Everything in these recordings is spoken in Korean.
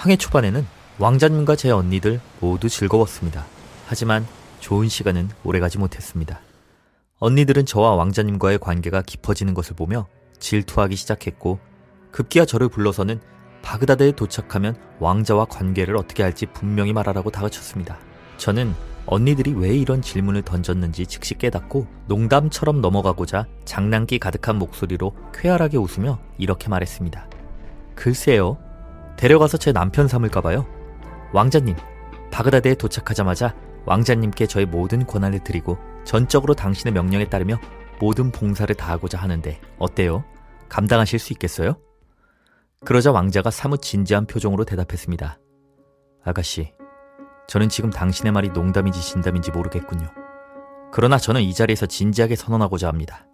상해 초반에는 왕자님과 제 언니들 모두 즐거웠습니다. 하지만 좋은 시간은 오래가지 못했습니다. 언니들은 저와 왕자님과의 관계가 깊어지는 것을 보며 질투하기 시작했고 급기야 저를 불러서는 바그다드에 도착하면 왕자와 관계를 어떻게 할지 분명히 말하라고 다그쳤습니다. 저는 언니들이 왜 이런 질문을 던졌는지 즉시 깨닫고 농담처럼 넘어가고자 장난기 가득한 목소리로 쾌활하게 웃으며 이렇게 말했습니다. 글쎄요. 데려가서 제 남편 삼을까봐요. 왕자님, 바그다드에 도착하자마자 왕자님께 저의 모든 권한을 드리고 전적으로 당신의 명령에 따르며 모든 봉사를 다하고자 하는데 어때요? 감당하실 수 있겠어요? 그러자 왕자가 사뭇 진지한 표정으로 대답했습니다. 아가씨, 저는 지금 당신의 말이 농담인지 진담인지 모르겠군요. 그러나 저는 이 자리에서 진지하게 선언하고자 합니다.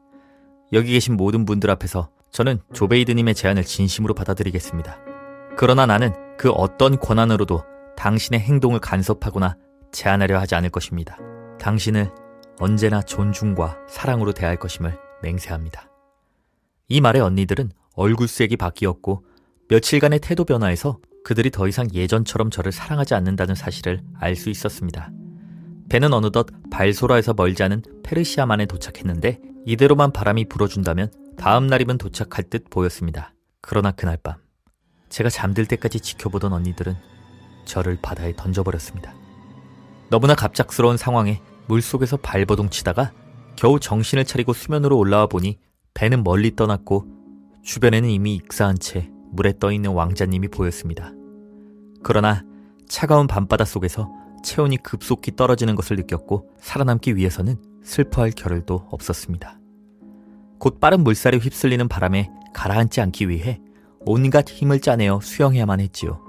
여기 계신 모든 분들 앞에서 저는 조베이드님의 제안을 진심으로 받아들이겠습니다. 그러나 나는 그 어떤 권한으로도 당신의 행동을 간섭하거나 제한하려 하지 않을 것입니다. 당신을 언제나 존중과 사랑으로 대할 것임을 맹세합니다. 이 말에 언니들은 얼굴색이 바뀌었고 며칠간의 태도 변화에서 그들이 더 이상 예전처럼 저를 사랑하지 않는다는 사실을 알 수 있었습니다. 배는 어느덧 발소라에서 멀지 않은 페르시아만에 도착했는데 이대로만 바람이 불어준다면 다음 날이면 도착할 듯 보였습니다. 그러나 그날 밤 제가 잠들 때까지 지켜보던 언니들은 저를 바다에 던져버렸습니다. 너무나 갑작스러운 상황에 물속에서 발버둥 치다가 겨우 정신을 차리고 수면으로 올라와 보니 배는 멀리 떠났고 주변에는 이미 익사한 채 물에 떠 있는 왕자님이 보였습니다. 그러나 차가운 밤바다 속에서 체온이 급속히 떨어지는 것을 느꼈고 살아남기 위해서는 슬퍼할 겨를도 없었습니다. 곧 빠른 물살에 휩쓸리는 바람에 가라앉지 않기 위해 온갖 힘을 짜내어 수영해야만 했지요.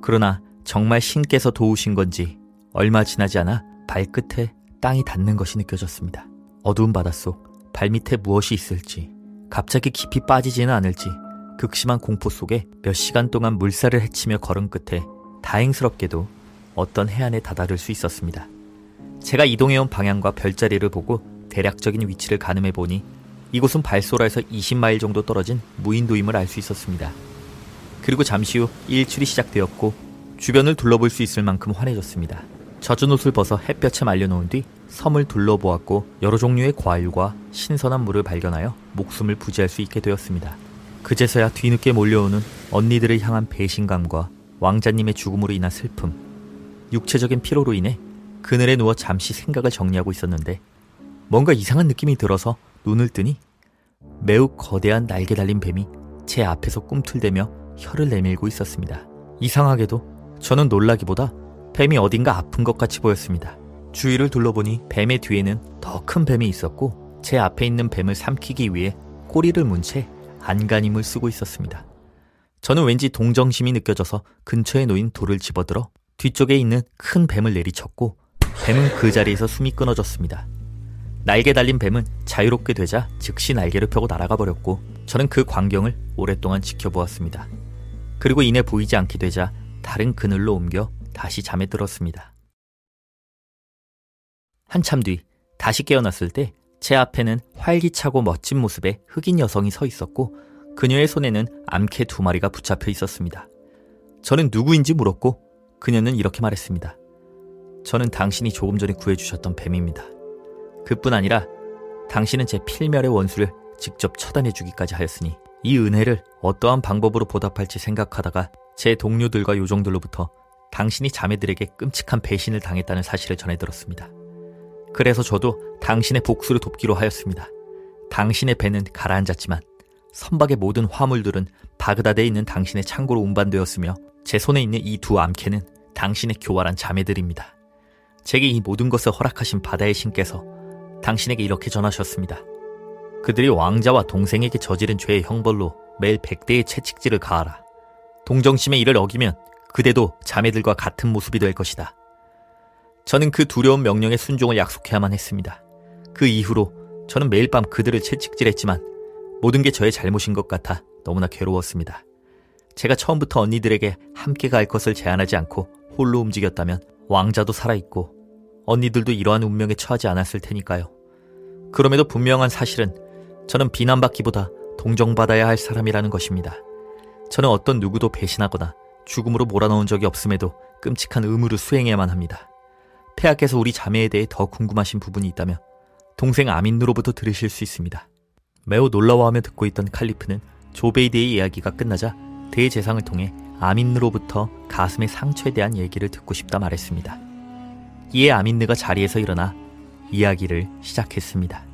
그러나 정말 신께서 도우신 건지 얼마 지나지 않아 발끝에 땅이 닿는 것이 느껴졌습니다. 어두운 바닷속 발밑에 무엇이 있을지 갑자기 깊이 빠지지는 않을지 극심한 공포 속에 몇 시간 동안 물살을 헤치며 걸은 끝에 다행스럽게도 어떤 해안에 다다를 수 있었습니다. 제가 이동해온 방향과 별자리를 보고 대략적인 위치를 가늠해 보니 이곳은 발소라에서 20마일 정도 떨어진 무인도임을 알 수 있었습니다. 그리고 잠시 후 일출이 시작되었고 주변을 둘러볼 수 있을 만큼 환해졌습니다. 젖은 옷을 벗어 햇볕에 말려놓은 뒤 섬을 둘러보았고 여러 종류의 과일과 신선한 물을 발견하여 목숨을 부지할 수 있게 되었습니다. 그제서야 뒤늦게 몰려오는 언니들을 향한 배신감과 왕자님의 죽음으로 인한 슬픔, 육체적인 피로로 인해 그늘에 누워 잠시 생각을 정리하고 있었는데 뭔가 이상한 느낌이 들어서 눈을 뜨니 매우 거대한 날개 달린 뱀이 제 앞에서 꿈틀대며 혀를 내밀고 있었습니다. 이상하게도 저는 놀라기보다 뱀이 어딘가 아픈 것 같이 보였습니다. 주위를 둘러보니 뱀의 뒤에는 더 큰 뱀이 있었고 제 앞에 있는 뱀을 삼키기 위해 꼬리를 문 채 안간힘을 쓰고 있었습니다. 저는 왠지 동정심이 느껴져서 근처에 놓인 돌을 집어들어 뒤쪽에 있는 큰 뱀을 내리쳤고 뱀은 그 자리에서 숨이 끊어졌습니다. 날개 달린 뱀은 자유롭게 되자 즉시 날개를 펴고 날아가 버렸고 저는 그 광경을 오랫동안 지켜보았습니다. 그리고 이내 보이지 않게 되자 다른 그늘로 옮겨 다시 잠에 들었습니다. 한참 뒤 다시 깨어났을 때 제 앞에는 활기차고 멋진 모습의 흑인 여성이 서 있었고 그녀의 손에는 암캐 두 마리가 붙잡혀 있었습니다. 저는 누구인지 물었고 그녀는 이렇게 말했습니다. 저는 당신이 조금 전에 구해주셨던 뱀입니다. 그뿐 아니라 당신은 제 필멸의 원수를 직접 처단해 주기까지 하였으니 이 은혜를 어떠한 방법으로 보답할지 생각하다가 제 동료들과 요정들로부터 당신이 자매들에게 끔찍한 배신을 당했다는 사실을 전해 들었습니다. 그래서 저도 당신의 복수를 돕기로 하였습니다. 당신의 배는 가라앉았지만 선박의 모든 화물들은 바그다드에 있는 당신의 창고로 운반되었으며 제 손에 있는 이 두 암캐는 당신의 교활한 자매들입니다. 제게 이 모든 것을 허락하신 바다의 신께서 당신에게 이렇게 전하셨습니다. 그들이 왕자와 동생에게 저지른 죄의 형벌로 매일 백대의 채찍질을 가하라. 동정심의 일을 어기면 그대도 자매들과 같은 모습이 될 것이다. 저는 그 두려운 명령에 순종을 약속해야만 했습니다. 그 이후로 저는 매일 밤 그들을 채찍질했지만 모든 게 저의 잘못인 것 같아 너무나 괴로웠습니다. 제가 처음부터 언니들에게 함께 갈 것을 제안하지 않고 홀로 움직였다면 왕자도 살아있고 언니들도 이러한 운명에 처하지 않았을 테니까요. 그럼에도 분명한 사실은 저는 비난받기보다 동정받아야 할 사람이라는 것입니다. 저는 어떤 누구도 배신하거나 죽음으로 몰아넣은 적이 없음에도 끔찍한 의무를 수행해야만 합니다. 폐하께서 우리 자매에 대해 더 궁금하신 부분이 있다면 동생 아민누로부터 들으실 수 있습니다. 매우 놀라워하며 듣고 있던 칼리프는 조베이드의 이야기가 끝나자 대제상을 통해 아민느로부터 가슴의 상처에 대한 얘기를 듣고 싶다 말했습니다. 이에 아민느가 자리에서 일어나 이야기를 시작했습니다.